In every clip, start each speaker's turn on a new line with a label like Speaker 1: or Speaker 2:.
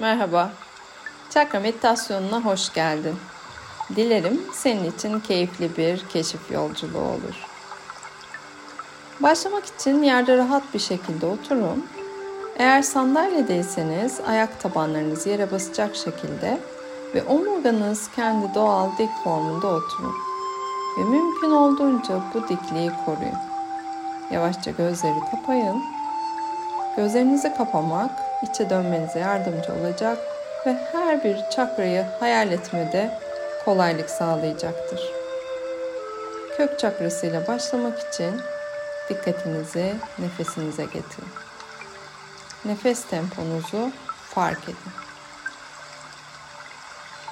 Speaker 1: Merhaba. Çakra meditasyonuna hoş geldin. Dilerim senin için keyifli bir keşif yolculuğu olur. Başlamak için yerde rahat bir şekilde oturun. Eğer sandalyedeyseniz ayak tabanlarınız yere basacak şekilde ve omurganız kendi doğal dik formunda oturun. Ve mümkün olduğunca bu dikliği koruyun. Yavaşça gözleri kapayın. Gözlerinizi kapamak içe dönmenize yardımcı olacak ve her bir çakrayı hayal etmede kolaylık sağlayacaktır. Kök çakrası ile başlamak için dikkatinizi nefesinize getirin. Nefes temponuzu fark edin.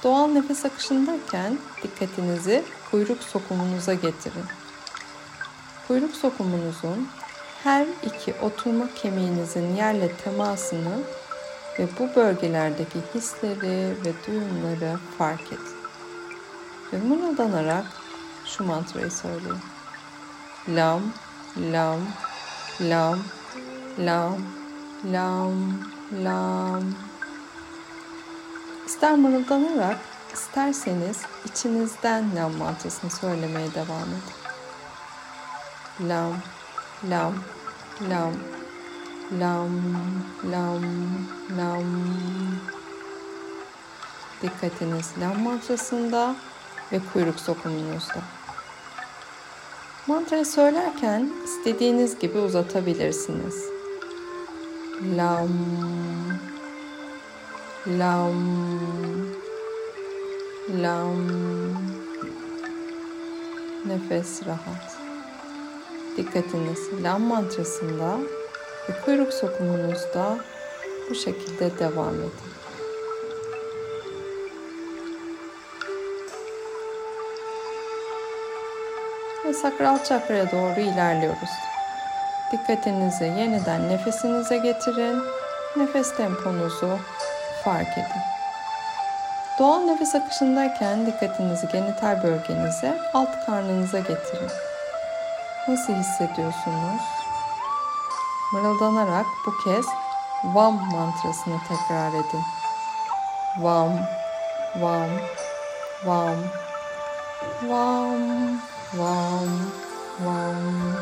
Speaker 1: Doğal nefes akışındayken dikkatinizi kuyruk sokumunuza getirin. Kuyruk sokumunuzun her iki oturma kemiğinizin yerle temasını ve bu bölgelerdeki hisleri ve duyumları fark edin. Ve mırıldanarak şu mantrayı söyleyin. Lam, lam, lam, lam, lam, lam. İster mırıldanarak, isterseniz içinizden lam mantrasını söylemeye devam edin. Lam, lam, lam, lam, lam, lam. Dikkatiniz lam mantrasında ve kuyruk sokumunuzda. Mantrayı söylerken istediğiniz gibi uzatabilirsiniz. Lam, lam, lam. Nefes rahat. Dikkatiniz lam mantrasında ve kuyruk sokumunuzda bu şekilde devam edin. Ve sakral çakraya doğru ilerliyoruz. Dikkatinizi yeniden nefesinize getirin. Nefes temponuzu fark edin. Doğal nefes akışındayken dikkatinizi genital bölgenize, alt karnınıza getirin. Nasıl hissediyorsunuz? Mırıldanarak bu kez Vam mantrasını tekrar edin. Vam, Vam, Vam, Vam, Vam, Vam.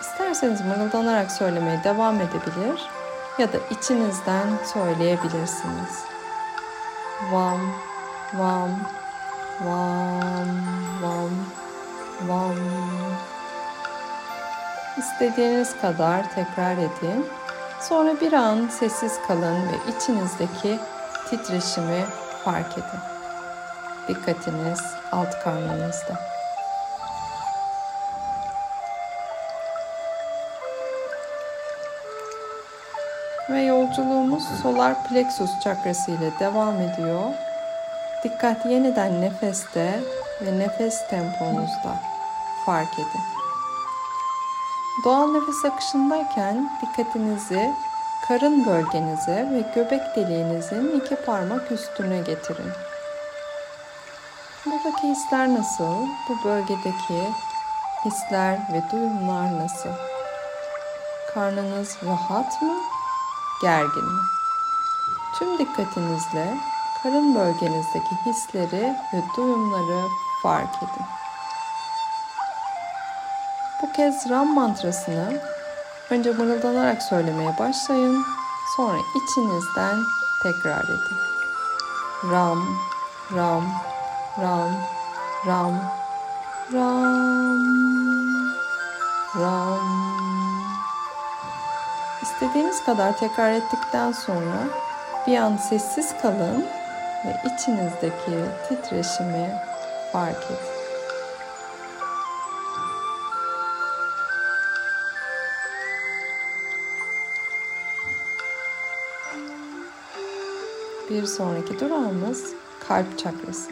Speaker 1: İsterseniz mırıldanarak söylemeye devam edebilir ya da içinizden söyleyebilirsiniz. Vam, Vam, Vam, Vam, Vam. İstediğiniz kadar tekrar edin. Sonra bir an sessiz kalın ve içinizdeki titreşimi fark edin. Dikkatiniz alt karnınızda. Ve yolculuğumuz solar plexus çakrası ile devam ediyor. Dikkat yeniden nefeste ve nefes temponuzda fark edin. Doğal nefes akışındayken dikkatinizi karın bölgenize ve göbek deliğinizin iki parmak üstüne getirin. Buradaki hisler nasıl? Bu bölgedeki hisler ve duyumlar nasıl? Karnınız rahat mı? Gergin mi? Tüm dikkatinizle karın bölgenizdeki hisleri ve duyumları fark edin. Bu kez Ram mantrasını önce mırıldanarak söylemeye başlayın. Sonra içinizden tekrar edin. Ram, Ram, Ram, Ram, Ram, Ram. İstediğiniz kadar tekrar ettikten sonra bir an sessiz kalın ve içinizdeki titreşimi fark edin. Bir sonraki durağımız kalp çakrası.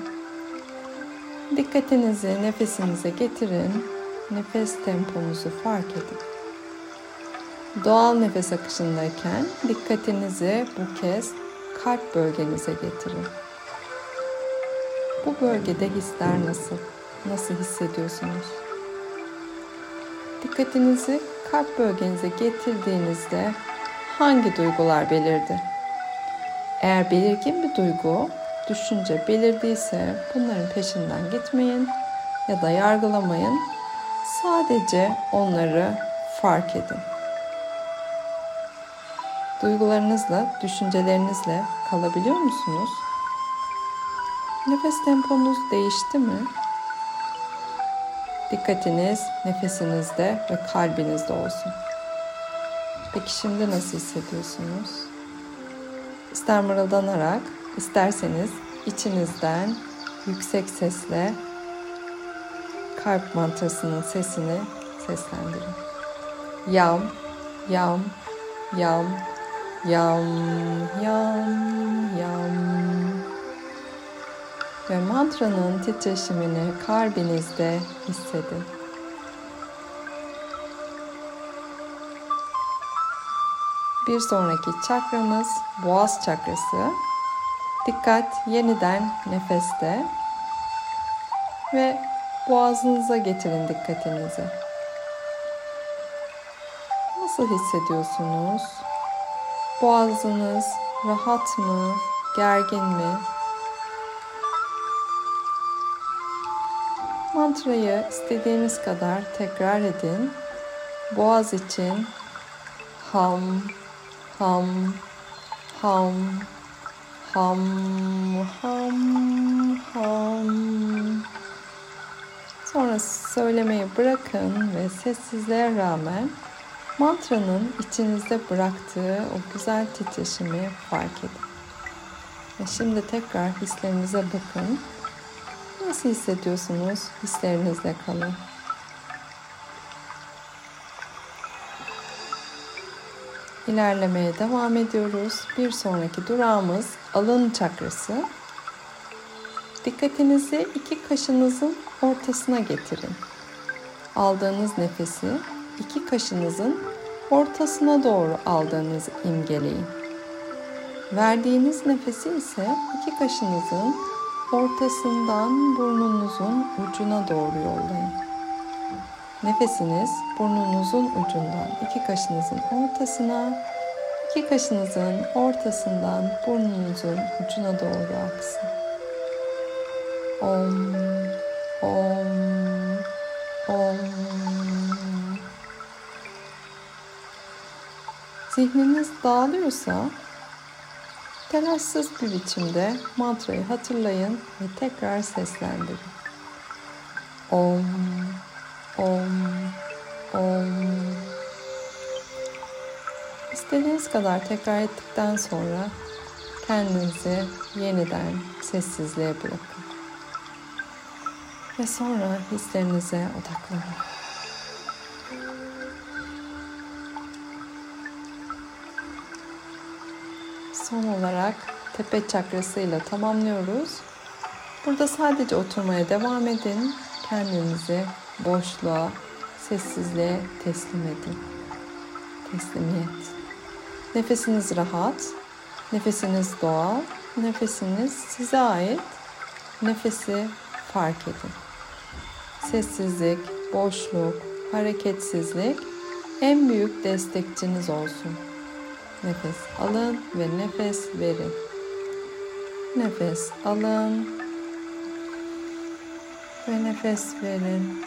Speaker 1: Dikkatinizi nefesinize getirin. Nefes temponuzu fark edin. Doğal nefes akışındayken dikkatinizi bu kez kalp bölgenize getirin. Bu bölgede hisler nasıl? Nasıl hissediyorsunuz? Dikkatinizi kalp bölgenize getirdiğinizde hangi duygular belirdi? Eğer belirgin bir duygu, düşünce belirdiyse bunların peşinden gitmeyin ya da yargılamayın. Sadece onları fark edin. Duygularınızla, düşüncelerinizle kalabiliyor musunuz? Nefes temponuz değişti mi? Dikkatiniz nefesinizde ve kalbinizde olsun. Peki şimdi nasıl hissediyorsunuz? İster mırıldanarak, isterseniz içinizden yüksek sesle kalp mantrasının sesini seslendirin. Yam, yam, yam, yam, yam, yam. Ve mantranın titreşimini kalbinizde hissedin. Bir sonraki çakramız boğaz çakrası. Dikkat yeniden nefeste ve boğazınıza getirin dikkatinizi. Nasıl hissediyorsunuz? Boğazınız rahat mı, gergin mi? Mantrayı istediğiniz kadar tekrar edin. Boğaz için ham, ham, ham, ham, ham, ham. Sonra söylemeyi bırakın ve sessizliğe rağmen mantranın içinizde bıraktığı o güzel titreşimi fark edin. Ve şimdi tekrar hislerinize bakın. Nasıl hissediyorsunuz? Hislerinizle kalın. İlerlemeye devam ediyoruz. Bir sonraki durağımız alın çakrası. Dikkatinizi iki kaşınızın ortasına getirin. Aldığınız nefesi iki kaşınızın ortasına doğru aldığınızı imgeleyin. Verdiğiniz nefesi ise iki kaşınızın ortasından burnunuzun ucuna doğru yollayın. Nefesiniz burnunuzun ucundan iki kaşınızın ortasına, iki kaşınızın ortasından burnunuzun ucuna doğru aksın. Om, om, om. Zihniniz dağılıyorsa telaşsız bir biçimde mantrayı hatırlayın ve tekrar seslendirin. Om, om, om. İstediğiniz kadar tekrar ettikten sonra kendinizi yeniden sessizliğe bırakın. Ve sonra hislerinize odaklanın. Son olarak tepe çakrasıyla tamamlıyoruz. Burada sadece oturmaya devam edin. Kendinizi boşluğa, sessizliğe teslim edin. Teslimiyet. Nefesiniz rahat, nefesiniz doğal, nefesiniz size ait. Nefesi fark edin. Sessizlik, boşluk, hareketsizlik en büyük destekçiniz olsun. Nefes alın ve nefes verin. Nefes alın ve nefes verin.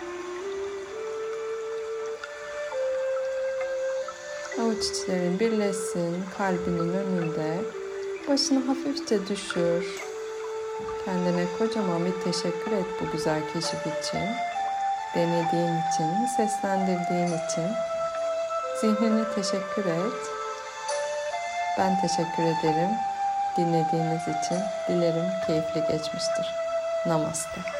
Speaker 1: Avuç içlerin birleşsin kalbinin önünde. Başını hafifçe düşür. Kendine kocaman bir teşekkür et bu güzel keşif için. Denediğin için, seslendirdiğin için. Zihnine teşekkür et. Ben teşekkür ederim dinlediğiniz için. Dilerim keyifli geçmiştir. Namaste.